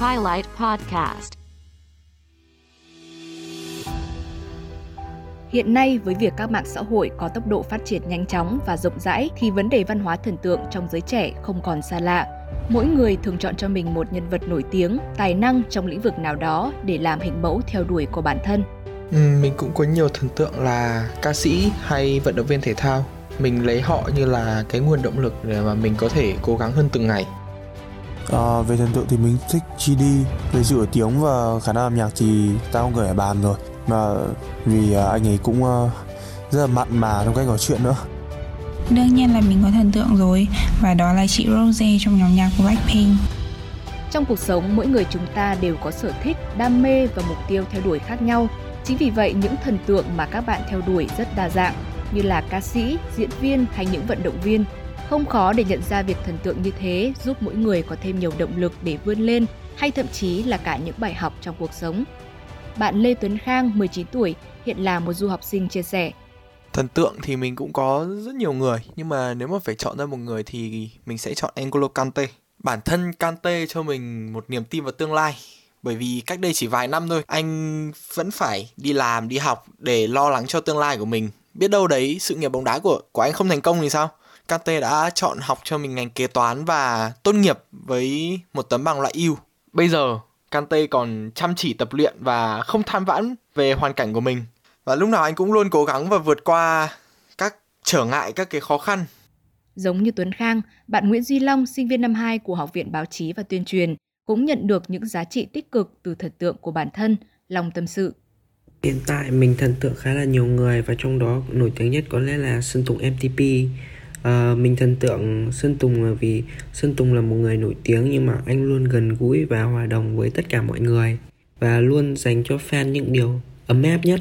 Highlight Podcast Hiện nay với việc các mạng xã hội có tốc độ phát triển nhanh chóng và rộng rãi thì vấn đề văn hóa thần tượng trong giới trẻ không còn xa lạ. Mỗi người thường chọn cho mình một nhân vật nổi tiếng, tài năng trong lĩnh vực nào đó để làm hình mẫu theo đuổi của bản thân. Ừ, mình cũng có nhiều thần tượng là ca sĩ hay vận động viên thể thao. Mình lấy họ như là cái nguồn động lực để mà mình có thể cố gắng hơn từng ngày. À, về thần tượng thì mình thích GD về sự nổi tiếng và khả năng làm nhạc thì ta không gửi bàn rồi mà vì à, anh ấy cũng à, rất là mặn mà trong cách nói chuyện nữa Đương nhiên là mình có thần tượng rồi và đó là chị Rose trong nhóm nhạc của Blackpink. Trong cuộc sống, mỗi người chúng ta đều có sở thích, đam mê và mục tiêu theo đuổi khác nhau. Chính vì vậy, những thần tượng mà các bạn theo đuổi rất đa dạng, như là ca sĩ, diễn viên hay những vận động viên. Không khó để nhận ra việc thần tượng như thế giúp mỗi người có thêm nhiều động lực để vươn lên hay thậm chí là cả những bài học trong cuộc sống. Bạn Lê Tuấn Khang, 19 tuổi, hiện là một du học sinh chia sẻ. Thần tượng thì mình cũng có rất nhiều người Nhưng mà nếu mà phải chọn ra một người thì mình sẽ chọn N'Golo Kante Bản thân Kante cho mình một niềm tin vào tương lai bởi vì cách đây chỉ vài năm thôi anh vẫn phải đi làm đi học để lo lắng cho tương lai của mình biết đâu đấy sự nghiệp bóng đá của của anh không thành công thì sao? Kante đã chọn học cho mình ngành kế toán và tốt nghiệp với một tấm bằng loại ưu bây giờ Kante còn chăm chỉ tập luyện và không than vãn về hoàn cảnh của mình. Và lúc nào anh cũng luôn cố gắng và vượt qua các trở ngại các cái khó khăn. Giống như Tuấn Khang, bạn Nguyễn Duy Long, sinh viên năm 2 của Học viện Báo chí và Tuyên truyền, cũng nhận được những giá trị tích cực từ thần tượng của bản thân, lòng tâm sự. Hiện tại mình thần tượng khá là nhiều người và trong đó nổi tiếng nhất có lẽ là Sơn Tùng MTP. À, ờ, mình thần tượng Sơn Tùng là vì Sơn Tùng là một người nổi tiếng nhưng mà anh luôn gần gũi và hòa đồng với tất cả mọi người và luôn dành cho fan những điều ấm áp nhất.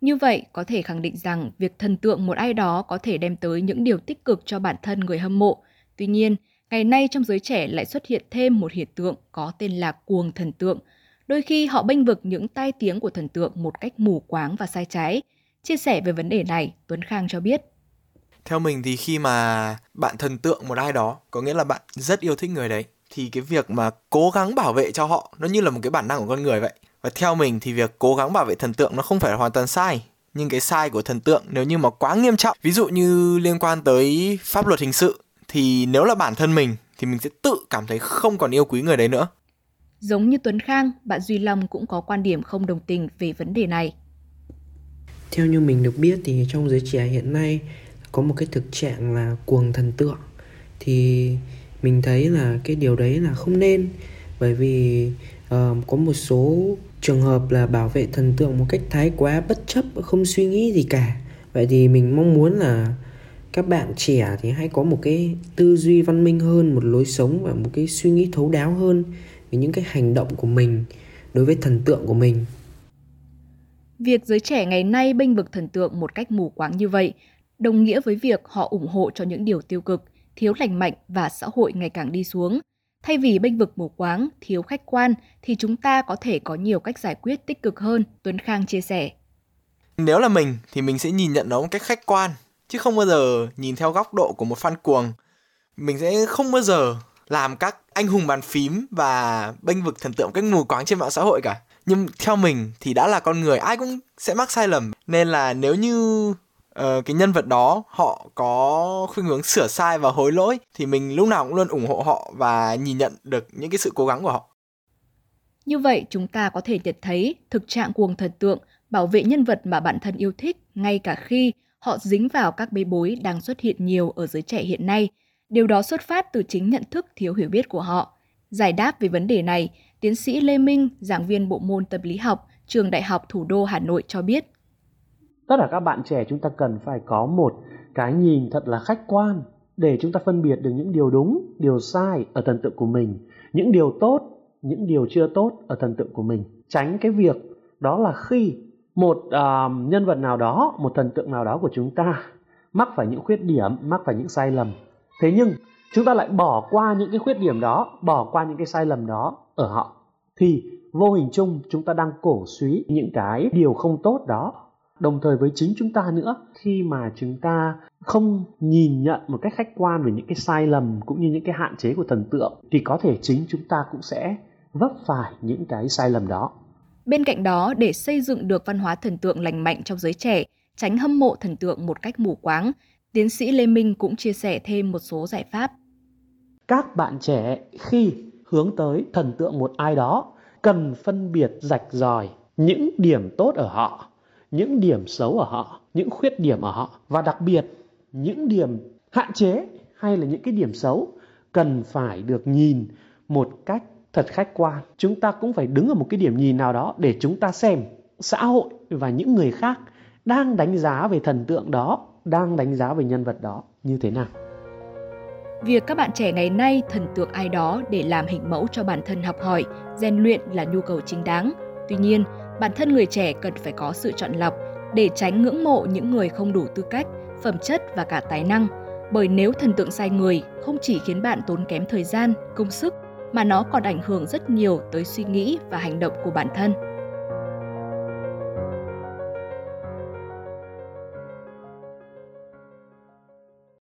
Như vậy, có thể khẳng định rằng việc thần tượng một ai đó có thể đem tới những điều tích cực cho bản thân người hâm mộ. Tuy nhiên, ngày nay trong giới trẻ lại xuất hiện thêm một hiện tượng có tên là cuồng thần tượng. Đôi khi họ bênh vực những tai tiếng của thần tượng một cách mù quáng và sai trái. Chia sẻ về vấn đề này, Tuấn Khang cho biết. theo mình thì khi mà bạn thần tượng một ai đó có nghĩa là bạn rất yêu thích người đấy thì cái việc mà cố gắng bảo vệ cho họ nó như là một cái bản năng của con người vậy và theo mình thì việc cố gắng bảo vệ thần tượng nó không phải là hoàn toàn sai nhưng cái sai của thần tượng nếu như mà quá nghiêm trọng ví dụ như liên quan tới pháp luật hình sự thì nếu là bản thân mình thì mình sẽ tự cảm thấy không còn yêu quý người đấy nữa Giống như Tuấn Khang, bạn Duy Long cũng có quan điểm không đồng tình về vấn đề này. Theo như mình được biết thì trong giới trẻ hiện nay có một cái thực trạng là cuồng thần tượng. Thì mình thấy là cái điều đấy là không nên. Bởi vì uh, có một số trường hợp là bảo vệ thần tượng một cách thái quá bất chấp không suy nghĩ gì cả. Vậy thì mình mong muốn là các bạn trẻ thì hãy có một cái tư duy văn minh hơn một lối sống và một cái suy nghĩ thấu đáo hơn về những cái hành động của mình đối với thần tượng của mình Việc giới trẻ ngày nay bênh vực thần tượng một cách mù quáng như vậy đồng nghĩa với việc họ ủng hộ cho những điều tiêu cực, thiếu lành mạnh và xã hội ngày càng đi xuống. Thay vì bênh vực mù quáng, thiếu khách quan thì chúng ta có thể có nhiều cách giải quyết tích cực hơn, Tuấn Khang chia sẻ. nếu là mình thì mình sẽ nhìn nhận nó một cách khách quan chứ không bao giờ nhìn theo góc độ của một fan cuồng mình sẽ không bao giờ làm các anh hùng bàn phím và bênh vực thần tượng cách mù quáng trên mạng xã hội cả. Nhưng theo mình thì đã là con người ai cũng sẽ mắc sai lầm. Nên là nếu như uh, cái nhân vật đó họ có khuynh hướng sửa sai và hối lỗi thì mình lúc nào cũng luôn ủng hộ họ và nhìn nhận được những cái sự cố gắng của họ. Như vậy, chúng ta có thể nhận thấy thực trạng cuồng thần tượng bảo vệ nhân vật mà bản thân yêu thích ngay cả khi họ dính vào các bê bối đang xuất hiện nhiều ở giới trẻ hiện nay. Điều đó xuất phát từ chính nhận thức thiếu hiểu biết của họ. Giải đáp về vấn đề này, tiến sĩ Lê Minh, giảng viên bộ môn tâm lý học, trường Đại học Thủ đô Hà Nội cho biết. tất cả các bạn trẻ chúng ta cần phải có một cái nhìn thật là khách quan để chúng ta phân biệt được những điều đúng điều sai ở thần tượng của mình những điều tốt những điều chưa tốt ở thần tượng của mình tránh cái việc đó là khi một uh, nhân vật nào đó một thần tượng nào đó của chúng ta mắc phải những khuyết điểm mắc phải những sai lầm thế nhưng chúng ta lại bỏ qua những cái khuyết điểm đó bỏ qua những cái sai lầm đó ở họ thì vô hình chung chúng ta đang cổ suý những cái điều không tốt đó đồng thời với chính chúng ta nữa khi mà chúng ta không nhìn nhận một cách khách quan về những cái sai lầm cũng như những cái hạn chế của thần tượng thì có thể chính chúng ta cũng sẽ vấp phải những cái sai lầm đó. Bên cạnh đó, để xây dựng được văn hóa thần tượng lành mạnh trong giới trẻ, tránh hâm mộ thần tượng một cách mù quáng, tiến sĩ Lê Minh cũng chia sẻ thêm một số giải pháp. Các bạn trẻ khi hướng tới thần tượng một ai đó cần phân biệt rạch ròi những điểm tốt ở họ, những điểm xấu ở họ, những khuyết điểm ở họ và đặc biệt những điểm hạn chế hay là những cái điểm xấu cần phải được nhìn một cách thật khách quan. Chúng ta cũng phải đứng ở một cái điểm nhìn nào đó để chúng ta xem xã hội và những người khác đang đánh giá về thần tượng đó, đang đánh giá về nhân vật đó như thế nào. Việc các bạn trẻ ngày nay thần tượng ai đó để làm hình mẫu cho bản thân học hỏi, rèn luyện là nhu cầu chính đáng. Tuy nhiên, bản thân người trẻ cần phải có sự chọn lọc để tránh ngưỡng mộ những người không đủ tư cách, phẩm chất và cả tài năng. Bởi nếu thần tượng sai người không chỉ khiến bạn tốn kém thời gian, công sức mà nó còn ảnh hưởng rất nhiều tới suy nghĩ và hành động của bản thân.